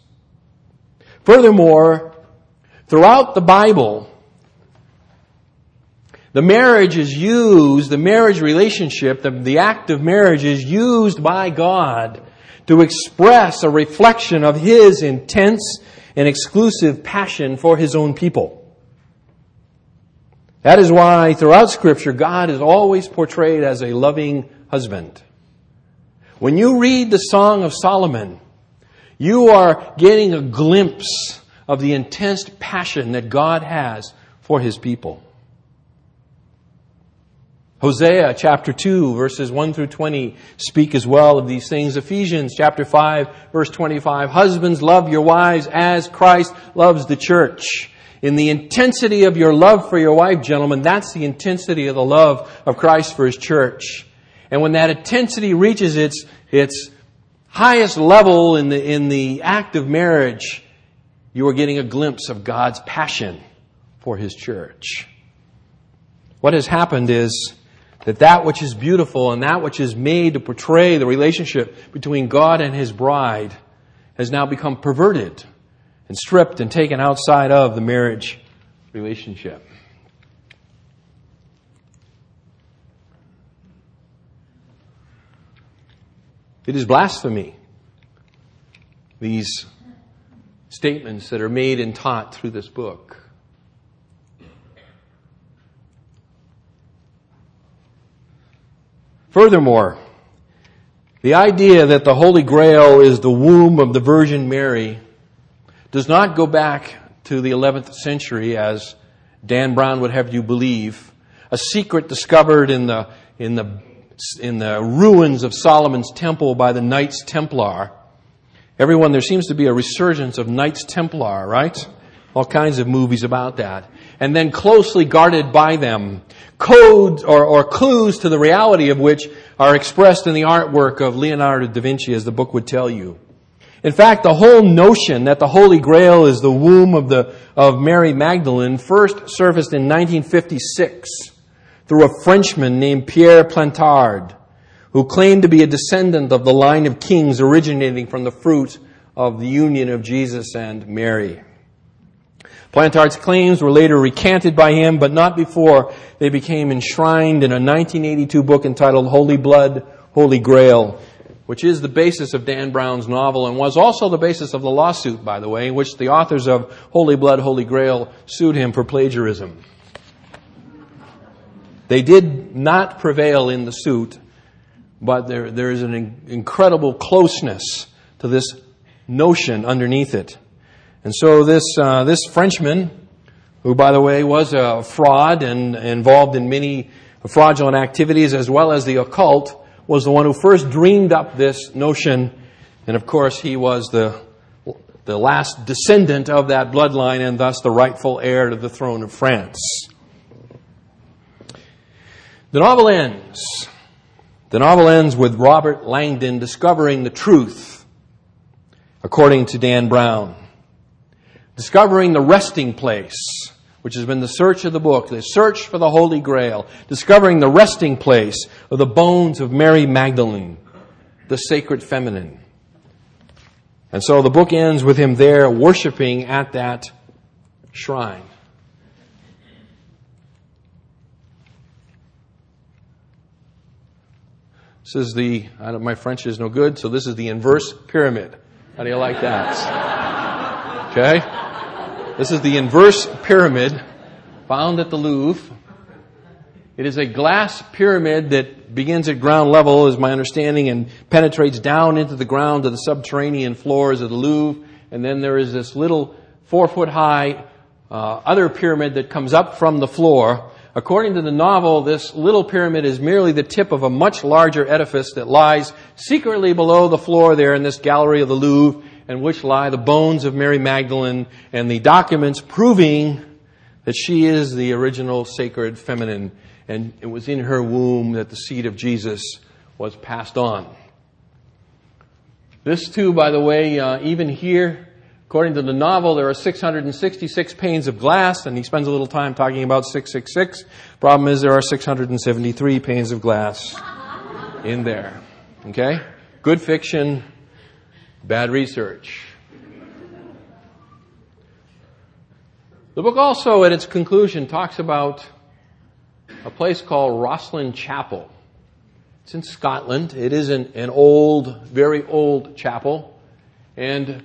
Furthermore, throughout the Bible, the marriage is used, the marriage relationship, the, the act of marriage is used by God to express a reflection of His intense and exclusive passion for His own people. That is why throughout Scripture, God is always portrayed as a loving husband. When you read the Song of Solomon, you are getting a glimpse of the intense passion that God has for His people. Hosea chapter 2 verses 1 through 20 speak as well of these things. Ephesians chapter 5 verse 25, husbands love your wives as Christ loves the church. In the intensity of your love for your wife, gentlemen, that's the intensity of the love of Christ for his church. And when that intensity reaches its, its highest level in the, in the act of marriage, you are getting a glimpse of God's passion for his church. What has happened is that that which is beautiful and that which is made to portray the relationship between God and His bride has now become perverted and stripped and taken outside of the marriage relationship. It is blasphemy, these statements that are made and taught through this book. Furthermore, the idea that the Holy Grail is the womb of the Virgin Mary does not go back to the 11th century as Dan Brown would have you believe. A secret discovered in the, in the, in the ruins of Solomon's temple by the Knights Templar. Everyone, there seems to be a resurgence of Knights Templar, right? All kinds of movies about that. And then closely guarded by them. Codes or, or clues to the reality of which are expressed in the artwork of Leonardo da Vinci, as the book would tell you. In fact, the whole notion that the Holy Grail is the womb of, the, of Mary Magdalene first surfaced in 1956 through a Frenchman named Pierre Plantard, who claimed to be a descendant of the line of kings originating from the fruit of the union of Jesus and Mary. Plantard's claims were later recanted by him, but not before they became enshrined in a 1982 book entitled Holy Blood, Holy Grail, which is the basis of Dan Brown's novel and was also the basis of the lawsuit, by the way, in which the authors of Holy Blood, Holy Grail sued him for plagiarism. They did not prevail in the suit, but there, there is an incredible closeness to this notion underneath it. And so this, uh, this Frenchman, who by the way was a fraud and involved in many fraudulent activities as well as the occult, was the one who first dreamed up this notion. And of course, he was the, the last descendant of that bloodline and thus the rightful heir to the throne of France. The novel ends. The novel ends with Robert Langdon discovering the truth, according to Dan Brown discovering the resting place, which has been the search of the book, the search for the Holy Grail, discovering the resting place of the bones of Mary Magdalene, the sacred feminine. And so the book ends with him there worshiping at that shrine. This is the, my French is no good, so this is the inverse pyramid. How do you like that? Okay? This is the inverse pyramid found at the Louvre. It is a glass pyramid that begins at ground level, is my understanding, and penetrates down into the ground to the subterranean floors of the Louvre. And then there is this little four foot high uh, other pyramid that comes up from the floor. According to the novel, this little pyramid is merely the tip of a much larger edifice that lies secretly below the floor there in this gallery of the Louvre in which lie the bones of Mary Magdalene and the documents proving that she is the original sacred feminine and it was in her womb that the seed of Jesus was passed on. This too, by the way, uh, even here, according to the novel, there are 666 panes of glass, and he spends a little time talking about 666. Problem is, there are 673 panes of glass in there. Okay? Good fiction, Bad research. The book also, at its conclusion, talks about a place called Rosslyn Chapel. It's in Scotland. It is an, an old, very old chapel. And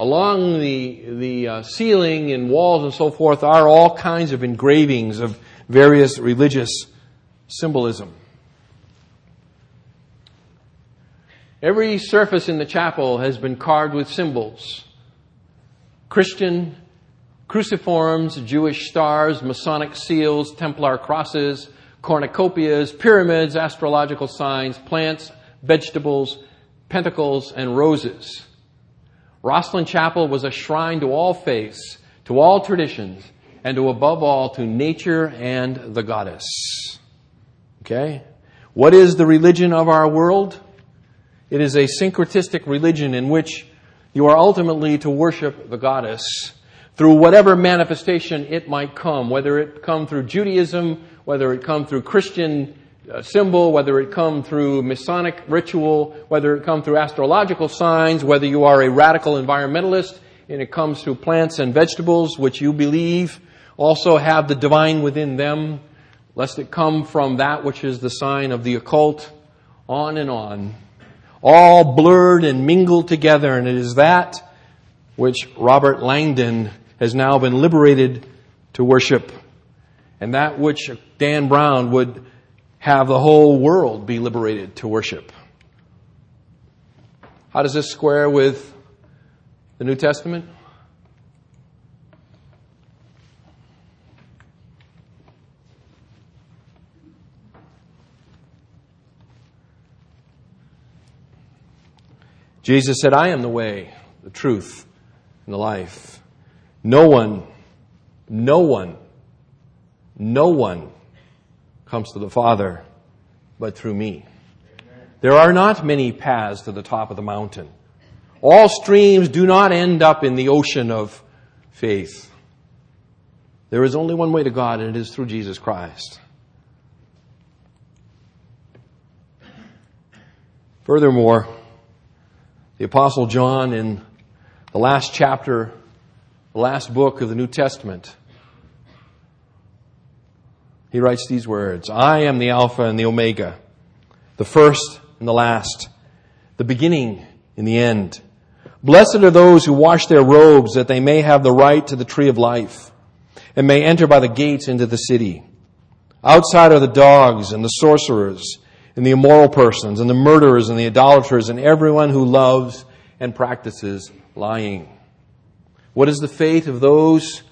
along the, the uh, ceiling and walls and so forth are all kinds of engravings of various religious symbolism. Every surface in the chapel has been carved with symbols. Christian cruciforms, Jewish stars, Masonic seals, Templar crosses, cornucopias, pyramids, astrological signs, plants, vegetables, pentacles, and roses. Rosslyn Chapel was a shrine to all faiths, to all traditions, and to above all to nature and the goddess. Okay? What is the religion of our world? It is a syncretistic religion in which you are ultimately to worship the goddess through whatever manifestation it might come, whether it come through Judaism, whether it come through Christian symbol, whether it come through Masonic ritual, whether it come through astrological signs, whether you are a radical environmentalist and it comes through plants and vegetables, which you believe also have the divine within them, lest it come from that which is the sign of the occult, on and on. All blurred and mingled together, and it is that which Robert Langdon has now been liberated to worship, and that which Dan Brown would have the whole world be liberated to worship. How does this square with the New Testament? Jesus said, I am the way, the truth, and the life. No one, no one, no one comes to the Father but through me. There are not many paths to the top of the mountain. All streams do not end up in the ocean of faith. There is only one way to God, and it is through Jesus Christ. Furthermore, the Apostle John, in the last chapter, the last book of the New Testament, he writes these words I am the Alpha and the Omega, the first and the last, the beginning and the end. Blessed are those who wash their robes that they may have the right to the tree of life and may enter by the gates into the city. Outside are the dogs and the sorcerers and the immoral persons and the murderers and the idolaters and everyone who loves and practices lying. What is the fate of those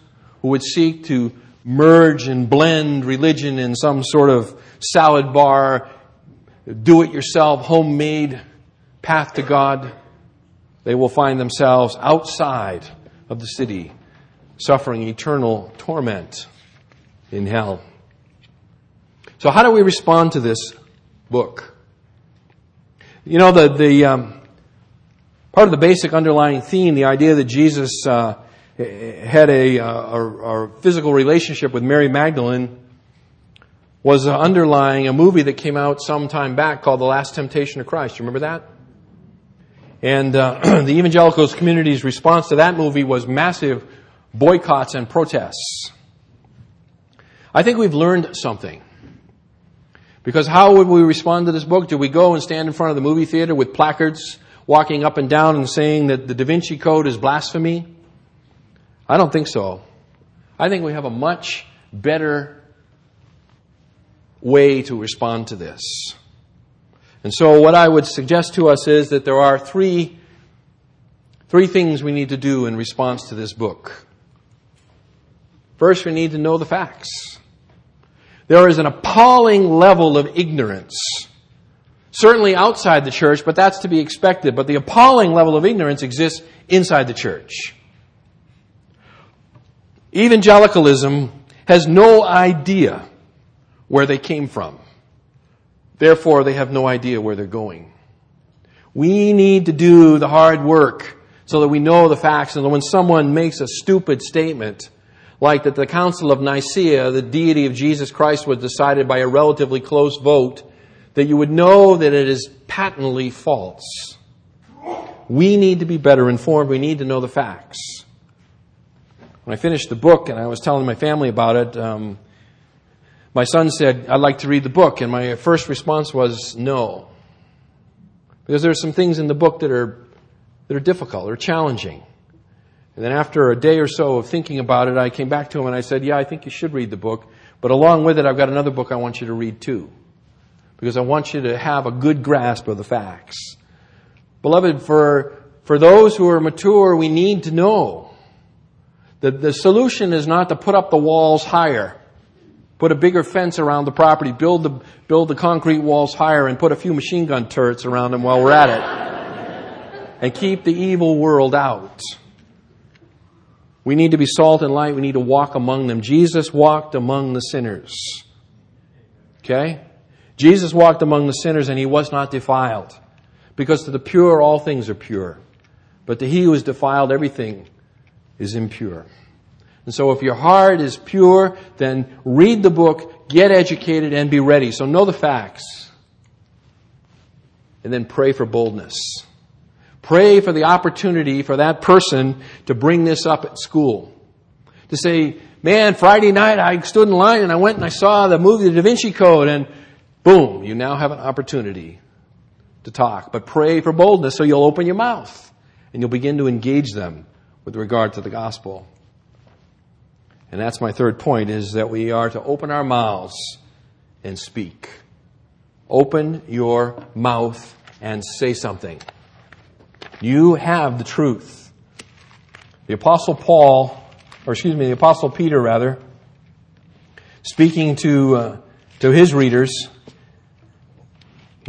who would seek to merge and blend religion in some sort of salad bar, do it yourself, homemade path to God? They will find themselves outside of the city, suffering eternal torment in hell. So, how do we respond to this book. You know, the, the um, part of the basic underlying theme, the idea that Jesus uh, had a, uh, a, a, physical relationship with Mary Magdalene was underlying a movie that came out some time back called The Last Temptation of Christ. You remember that? And uh, [clears throat] the evangelicals community's response to that movie was massive boycotts and protests. I think we've learned something. Because how would we respond to this book? Do we go and stand in front of the movie theater with placards, walking up and down and saying that the Da Vinci Code is blasphemy? I don't think so. I think we have a much better way to respond to this. And so what I would suggest to us is that there are three, three things we need to do in response to this book. First, we need to know the facts. There is an appalling level of ignorance. Certainly outside the church, but that's to be expected. But the appalling level of ignorance exists inside the church. Evangelicalism has no idea where they came from. Therefore, they have no idea where they're going. We need to do the hard work so that we know the facts and that when someone makes a stupid statement, like that the Council of Nicaea, the deity of Jesus Christ was decided by a relatively close vote, that you would know that it is patently false. We need to be better informed. We need to know the facts. When I finished the book and I was telling my family about it, um, my son said, I'd like to read the book. And my first response was no. Because there are some things in the book that are, that are difficult or challenging. And then after a day or so of thinking about it, I came back to him and I said, yeah, I think you should read the book. But along with it, I've got another book I want you to read too. Because I want you to have a good grasp of the facts. Beloved, for, for those who are mature, we need to know that the solution is not to put up the walls higher. Put a bigger fence around the property, build the, build the concrete walls higher and put a few machine gun turrets around them while we're at it. and keep the evil world out. We need to be salt and light. We need to walk among them. Jesus walked among the sinners. Okay? Jesus walked among the sinners and he was not defiled. Because to the pure, all things are pure. But to he who is defiled, everything is impure. And so if your heart is pure, then read the book, get educated, and be ready. So know the facts. And then pray for boldness. Pray for the opportunity for that person to bring this up at school. To say, man, Friday night I stood in line and I went and I saw the movie The Da Vinci Code and boom, you now have an opportunity to talk. But pray for boldness so you'll open your mouth and you'll begin to engage them with regard to the gospel. And that's my third point is that we are to open our mouths and speak. Open your mouth and say something. You have the truth. The apostle Paul, or excuse me, the apostle Peter rather, speaking to, uh, to his readers,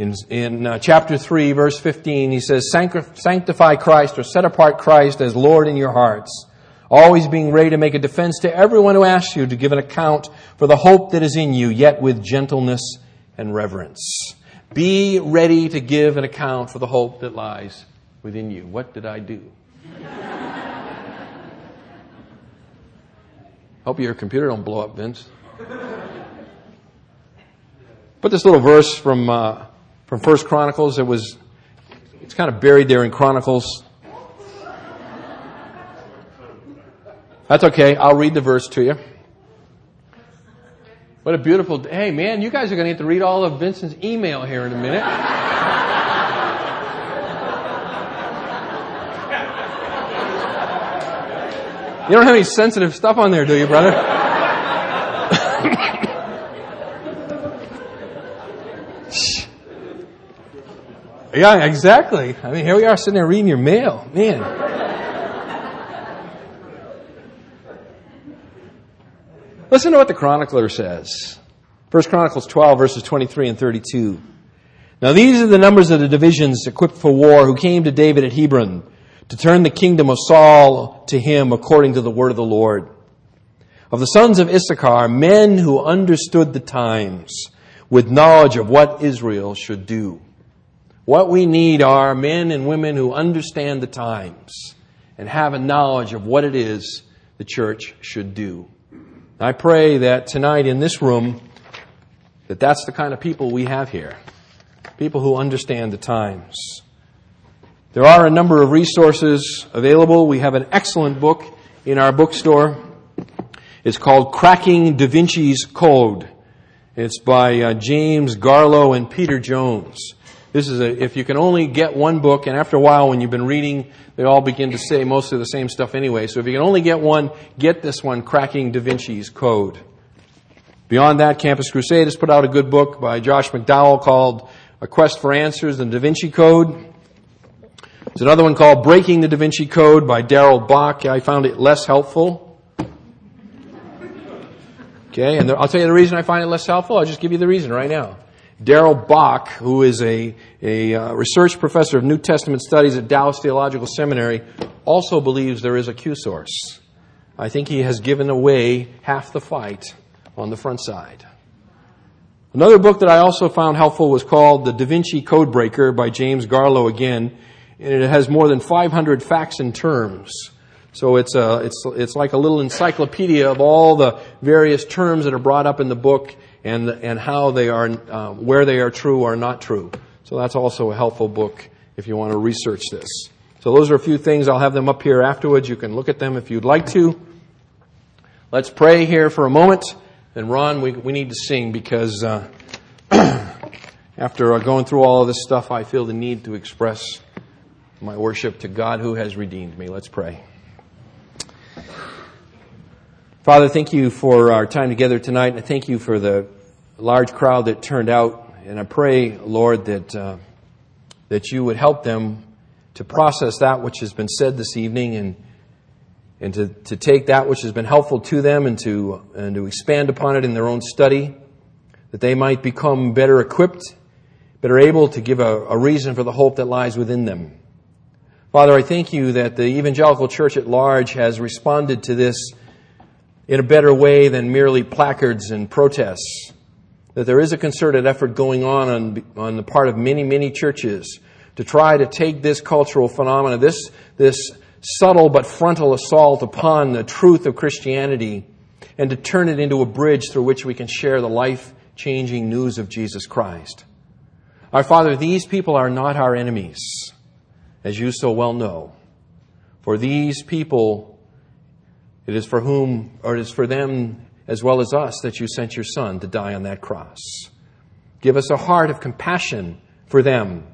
in, in uh, chapter 3, verse 15, he says, Sanctify Christ or set apart Christ as Lord in your hearts always being ready to make a defense to everyone who asks you to give an account for the hope that is in you, yet with gentleness and reverence. Be ready to give an account for the hope that lies within you. What did I do? [laughs] Hope your computer don't blow up, Vince. Put this little verse from uh, from First Chronicles. It was it's kind of buried there in Chronicles That's okay. I'll read the verse to you. What a beautiful, day. hey man, you guys are going to get to read all of Vincent's email here in a minute. You don't have any sensitive stuff on there, do you, brother? Yeah, exactly. I mean, here we are sitting there reading your mail. Man. Listen to what the chronicler says. First Chronicles 12 verses 23 and 32. Now these are the numbers of the divisions equipped for war who came to David at Hebron to turn the kingdom of Saul to him according to the word of the Lord. Of the sons of Issachar, men who understood the times with knowledge of what Israel should do. What we need are men and women who understand the times and have a knowledge of what it is the church should do. I pray that tonight in this room, that that's the kind of people we have here. People who understand the times. There are a number of resources available. We have an excellent book in our bookstore. It's called Cracking Da Vinci's Code. It's by uh, James Garlow and Peter Jones. This is a, if you can only get one book, and after a while when you've been reading, they all begin to say mostly the same stuff anyway. So if you can only get one, get this one, Cracking Da Vinci's Code. Beyond that, Campus Crusade has put out a good book by Josh McDowell called A Quest for Answers and Da Vinci Code. There's another one called Breaking the Da Vinci Code by Darrell Bock. I found it less helpful. Okay, and I'll tell you the reason I find it less helpful. I'll just give you the reason right now. Darrell Bock, who is a, a uh, research professor of New Testament studies at Dallas Theological Seminary, also believes there is a Q source. I think he has given away half the fight on the front side. Another book that I also found helpful was called The Da Vinci Codebreaker by James Garlow again, and it has more than 500 facts and terms. So it's a, it's, it's like a little encyclopedia of all the various terms that are brought up in the book and, and how they are, uh, where they are true or not true. So that's also a helpful book if you want to research this. So those are a few things. I'll have them up here afterwards. You can look at them if you'd like to. Let's pray here for a moment. And Ron, we, we need to sing because uh, [clears throat] after going through all of this stuff, I feel the need to express my worship to God who has redeemed me. Let's pray. Father, thank you for our time together tonight, and thank you for the large crowd that turned out. And I pray, Lord, that uh, that you would help them to process that which has been said this evening and and to, to take that which has been helpful to them and to, and to expand upon it in their own study, that they might become better equipped, better able to give a, a reason for the hope that lies within them. Father, I thank you that the evangelical church at large has responded to this in a better way than merely placards and protests. That there is a concerted effort going on on, on the part of many, many churches to try to take this cultural phenomenon, this, this subtle but frontal assault upon the truth of Christianity and to turn it into a bridge through which we can share the life changing news of Jesus Christ. Our Father, these people are not our enemies, as you so well know. For these people, it is for whom, or it is for them as well as us that you sent your Son to die on that cross. Give us a heart of compassion for them,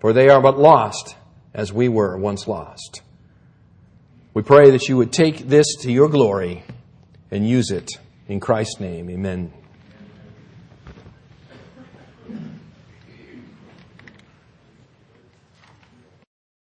for they are but lost as we were once lost. We pray that you would take this to your glory and use it. In Christ's name, amen.